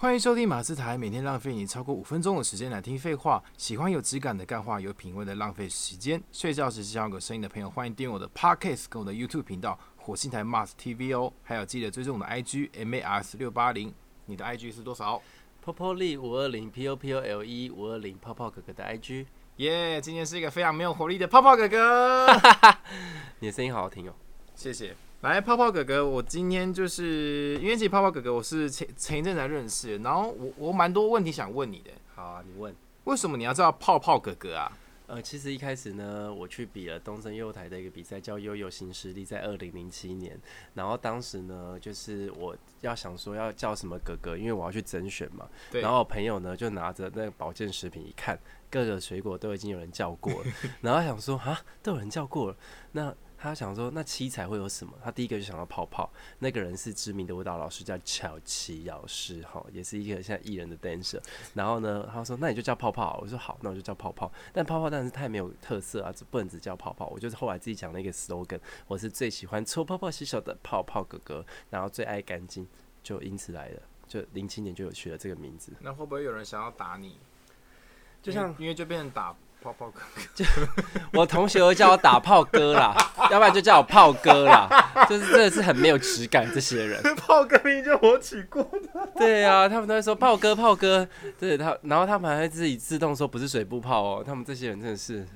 欢迎收听马斯台，每天浪费你超过五分钟的时间来听废话。喜欢有质感的干话，有品味的浪费时间。睡觉时想要个声音的朋友，欢迎订阅我的 Podcast 跟我的 YouTube 频道火星台 Mars TV 哦。还有记得追踪我的 IG MAS 六八零。你的 IG 是多少？泡泡力五二零 P O P O L E 五二零泡泡哥哥的 IG。耶，今天是一个非常没有活力的泡泡哥哥。你的声音好好听哦，谢谢。来，泡泡哥哥，我今天就是因为其实泡泡哥哥我是前前一阵才认识，然后我我蛮多问题想问你的。好啊，你问。为什么你要叫泡泡哥哥啊？呃，其实一开始呢，我去比了东森幼台的一个比赛，叫悠悠新势力，在二零零七年。然后当时呢，就是我要想说要叫什么哥哥，因为我要去甄选嘛。对。然后我朋友呢就拿着那个保健食品一看，各个水果都已经有人叫过了，然后想说啊，都有人叫过了，那。他想说，那七彩会有什么？他第一个就想到泡泡。那个人是知名的舞蹈老师，叫巧琪老师，哈，也是一个现在艺人的 dancer。然后呢，他说，那你就叫泡泡。我说好，那我就叫泡泡。但泡泡但是太没有特色啊，不能只叫泡泡。我就是后来自己讲了一个 slogan，我是最喜欢搓泡泡洗手的泡泡哥哥，然后最爱干净，就因此来的。就零七年就有取了这个名字。那会不会有人想要打你？就像因为就变成打。泡泡哥，就我同学会叫我打炮哥啦，要不然就叫我炮哥啦，就是真的是很没有质感这些人。炮哥名就我取过的。对啊，他们都会说炮哥炮哥，对他，然后他们还会自己自动说不是水布炮哦，他们这些人真的是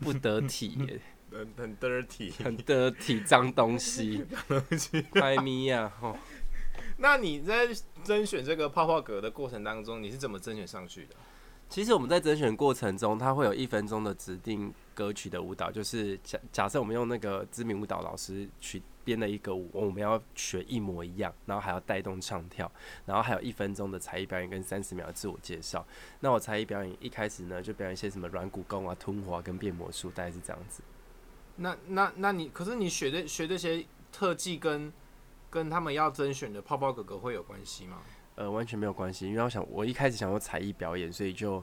不得体，很很 dirty，很 dirty，脏东西，拍咪呀吼。那你在甄选这个泡泡哥的过程当中，你是怎么甄选上去的？其实我们在甄选过程中，它会有一分钟的指定歌曲的舞蹈，就是假假设我们用那个知名舞蹈老师去编了一个舞，我们要学一模一样，然后还要带动唱跳，然后还有一分钟的才艺表演跟三十秒的自我介绍。那我才艺表演一开始呢，就表演一些什么软骨功啊、吞火跟变魔术，大概是这样子。那那那你可是你学的学这些特技跟跟他们要甄选的泡泡哥哥会有关系吗？呃，完全没有关系，因为我想，我一开始想做才艺表演，所以就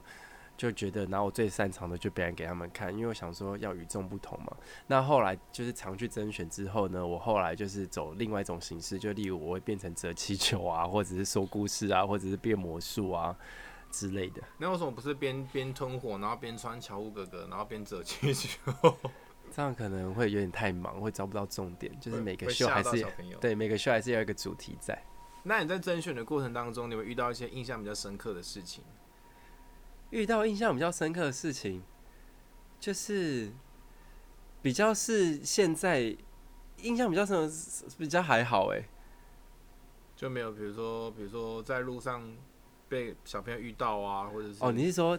就觉得拿我最擅长的就表演给他们看，因为我想说要与众不同嘛。那后来就是常去甄选之后呢，我后来就是走另外一种形式，就例如我会变成折气球啊，或者是说故事啊，或者是变魔术啊之类的。那为什么不是边边吞火，然后边穿乔乌哥哥，然后边折气球？这样可能会有点太忙，会找不到重点。就是每个秀还是对每个秀还是要一个主题在。那你在甄选的过程当中，你会遇到一些印象比较深刻的事情？遇到印象比较深刻的事情，就是比较是现在印象比较深，比较还好哎，就没有比如说，比如说在路上被小朋友遇到啊，或者是哦，你是说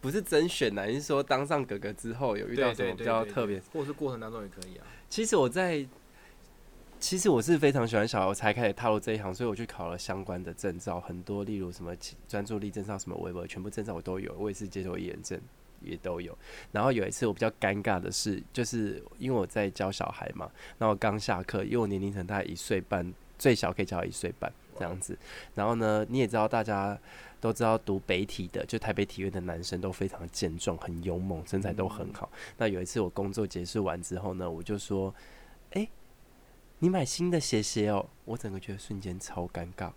不是甄选呐？你是说当上哥哥之后有遇到什么比较特别，或者是过程当中也可以啊？其实我在。其实我是非常喜欢小孩，我才开始踏入这一行，所以我去考了相关的证照，很多，例如什么专注力证照、什么微博，全部证照我都有，我也是接受验证，也都有。然后有一次我比较尴尬的是，就是因为我在教小孩嘛，那我刚下课，因为我年龄层大概一岁半，最小可以教一岁半这样子。然后呢，你也知道，大家都知道读北体的，就台北体院的男生都非常健壮，很勇猛，身材都很好。那有一次我工作结束完之后呢，我就说，你买新的鞋鞋哦，我整个觉得瞬间超尴尬。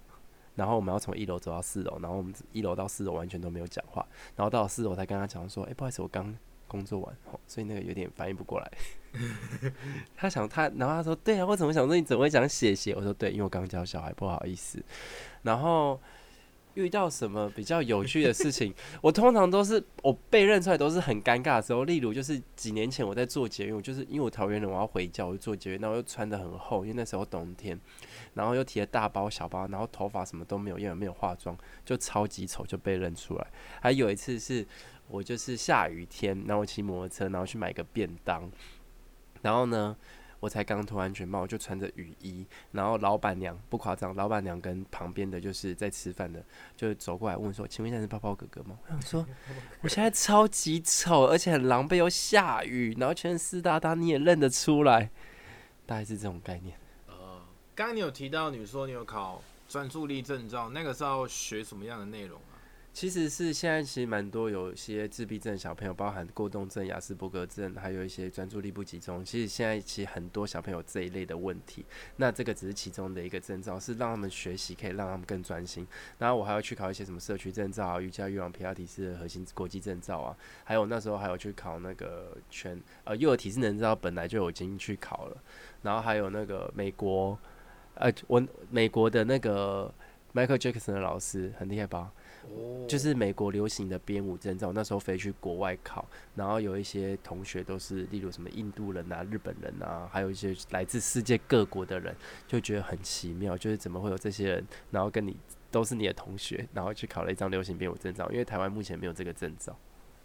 然后我们要从一楼走到四楼，然后我们一楼到四楼完全都没有讲话。然后到了四楼才跟他讲说：“哎，不好意思，我刚工作完，所以那个有点反应不过来。”他想他，然后他说：“对啊，我怎么想说你怎么会讲写写？”我说：“对，因为我刚教小孩，不好意思。”然后。遇到什么比较有趣的事情，我通常都是我被认出来都是很尴尬的时候。例如就是几年前我在做捷运，就是因为我桃园人，我要回家，我就做捷运，然后又穿的很厚，因为那时候冬天，然后又提了大包小包，然后头发什么都没有，因为没有化妆，就超级丑，就被认出来。还有一次是我就是下雨天，然后骑摩托车，然后去买个便当，然后呢。我才刚脱安全帽，就穿着雨衣，然后老板娘不夸张，老板娘跟旁边的就是在吃饭的，就走过来问说：“请问一下是泡泡哥哥吗？”我想说，我现在超级丑，而且很狼狈，又下雨，然后全是湿哒哒，你也认得出来，大概是这种概念。呃，刚刚你有提到，你说你有考专注力证照，那个时候学什么样的内容？其实是现在其实蛮多有些自闭症小朋友，包含过动症、雅斯伯格症，还有一些专注力不集中。其实现在其实很多小朋友这一类的问题，那这个只是其中的一个征兆，是让他们学习可以让他们更专心。然后我还要去考一些什么社区证照啊、瑜伽、育朗、皮亚提斯的核心国际证照啊，还有那时候还有去考那个全呃幼儿体智能照，本来就已经去考了。然后还有那个美国，呃，我美国的那个 Michael Jackson 的老师很厉害吧？就是美国流行的编舞证照，那时候飞去国外考，然后有一些同学都是，例如什么印度人啊、日本人啊，还有一些来自世界各国的人，就觉得很奇妙，就是怎么会有这些人，然后跟你都是你的同学，然后去考了一张流行编舞证照，因为台湾目前没有这个证照。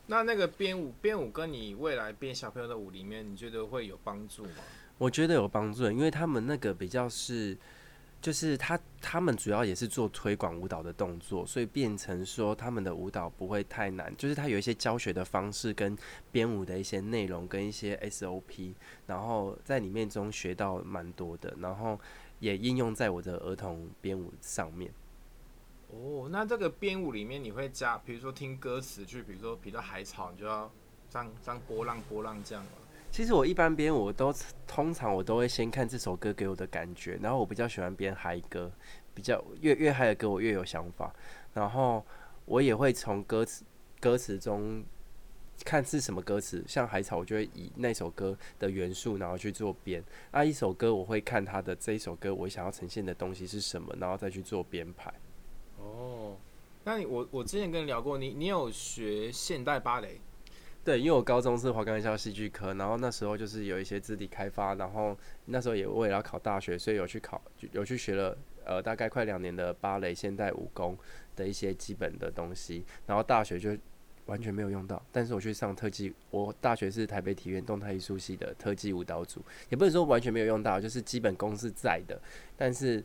那那个编舞，编舞跟你未来编小朋友的舞里面，你觉得会有帮助吗？我觉得有帮助，因为他们那个比较是。就是他，他们主要也是做推广舞蹈的动作，所以变成说他们的舞蹈不会太难。就是他有一些教学的方式跟编舞的一些内容跟一些 SOP，然后在里面中学到蛮多的，然后也应用在我的儿童编舞上面。哦，那这个编舞里面你会加，比如说听歌词，去比如说比如海草，你就要这样这样波浪波浪这样？其实我一般编，我都通常我都会先看这首歌给我的感觉，然后我比较喜欢编嗨歌，比较越越嗨的歌我越有想法，然后我也会从歌词歌词中看是什么歌词，像海草，我就会以那首歌的元素然后去做编，那一首歌我会看它的这一首歌我想要呈现的东西是什么，然后再去做编排。哦，那你我我之前跟你聊过，你你有学现代芭蕾？对，因为我高中是华冈校戏剧科，然后那时候就是有一些肢体开发，然后那时候也为了要考大学，所以有去考，有去学了呃大概快两年的芭蕾、现代武功的一些基本的东西，然后大学就完全没有用到。但是我去上特技，我大学是台北体院动态艺术系的特技舞蹈组，也不能说完全没有用到，就是基本功是在的，但是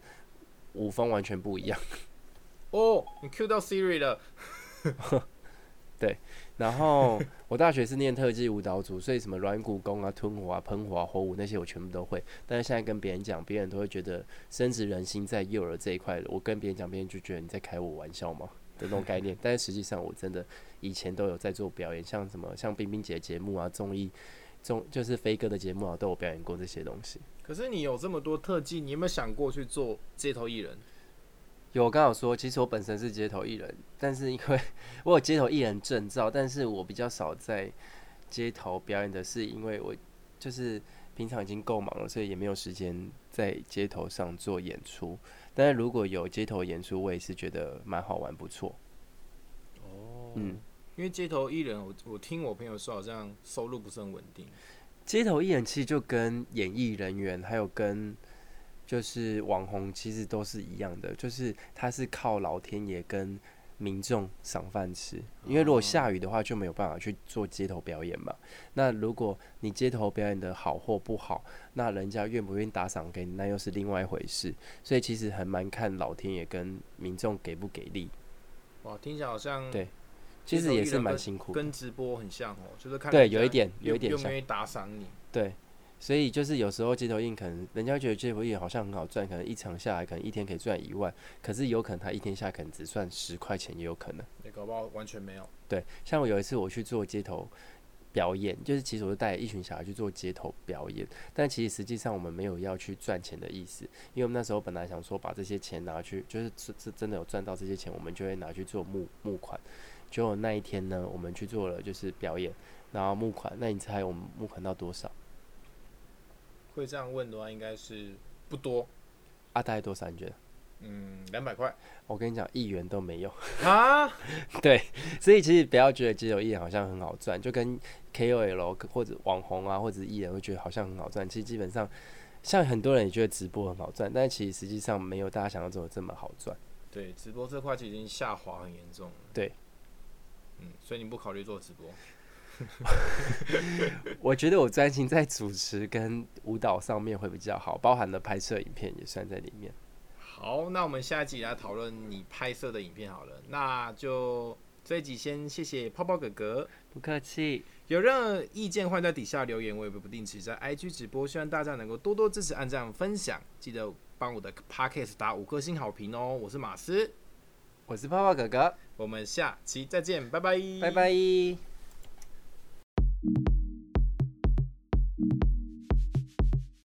舞风完全不一样。哦，你 Q 到 Siri 了。对，然后我大学是念特技舞蹈组，所以什么软骨功啊、吞火啊、喷火啊、火舞那些我全部都会。但是现在跟别人讲，别人都会觉得深植人心在幼儿这一块。我跟别人讲，别人就觉得你在开我玩笑吗的那种概念。但是实际上我真的以前都有在做表演，像什么像冰冰姐节目啊、综艺、综就是飞哥的节目啊，都有表演过这些东西。可是你有这么多特技，你有没有想过去做街头艺人？有，我刚好说，其实我本身是街头艺人，但是因为我有街头艺人证照，但是我比较少在街头表演的是，因为我就是平常已经够忙了，所以也没有时间在街头上做演出。但是如果有街头演出，我也是觉得蛮好玩，不错。哦，嗯，因为街头艺人，我我听我朋友说，好像收入不是很稳定。街头艺人其实就跟演艺人员还有跟。就是网红其实都是一样的，就是他是靠老天爷跟民众赏饭吃。因为如果下雨的话，就没有办法去做街头表演嘛。那如果你街头表演的好或不好，那人家愿不愿意打赏给你，那又是另外一回事。所以其实很蛮看老天爷跟民众给不给力。哇，听起来好像对，其实也是蛮辛苦，跟直播很像哦，就是看对，有一点，有一点像，愿意打赏你，对。所以就是有时候街头印可能人家觉得街头印好像很好赚，可能一场下来可能一天可以赚一万，可是有可能他一天下来可能只赚十块钱也有可能。你搞不好完全没有。对，像我有一次我去做街头表演，就是其实我是带一群小孩去做街头表演，但其实实际上我们没有要去赚钱的意思，因为我们那时候本来想说把这些钱拿去，就是是是真的有赚到这些钱，我们就会拿去做募募款。结果那一天呢，我们去做了就是表演，然后募款，那你猜我们募款到多少？会这样问的话，应该是不多。啊，大概多少？你觉得？嗯，两百块。我跟你讲，一元都没有啊。对，所以其实不要觉得只有艺人好像很好赚，就跟 KOL 或者网红啊，或者艺人会觉得好像很好赚。其实基本上，像很多人也觉得直播很好赚，但其实实际上没有大家想象中的这么好赚。对，直播这块其实已经下滑很严重。对。嗯，所以你不考虑做直播？我觉得我专心在主持跟舞蹈上面会比较好，包含了拍摄影片也算在里面。好，那我们下一集来讨论你拍摄的影片好了。那就这一集先谢谢泡泡哥哥，不客气。有任何意见欢迎在底下留言，我也会不定期在 IG 直播，希望大家能够多多支持、按赞、分享，记得帮我的 Podcast 打五颗星好评哦。我是马斯，我是泡泡哥哥，我们下期再见，拜拜，拜拜。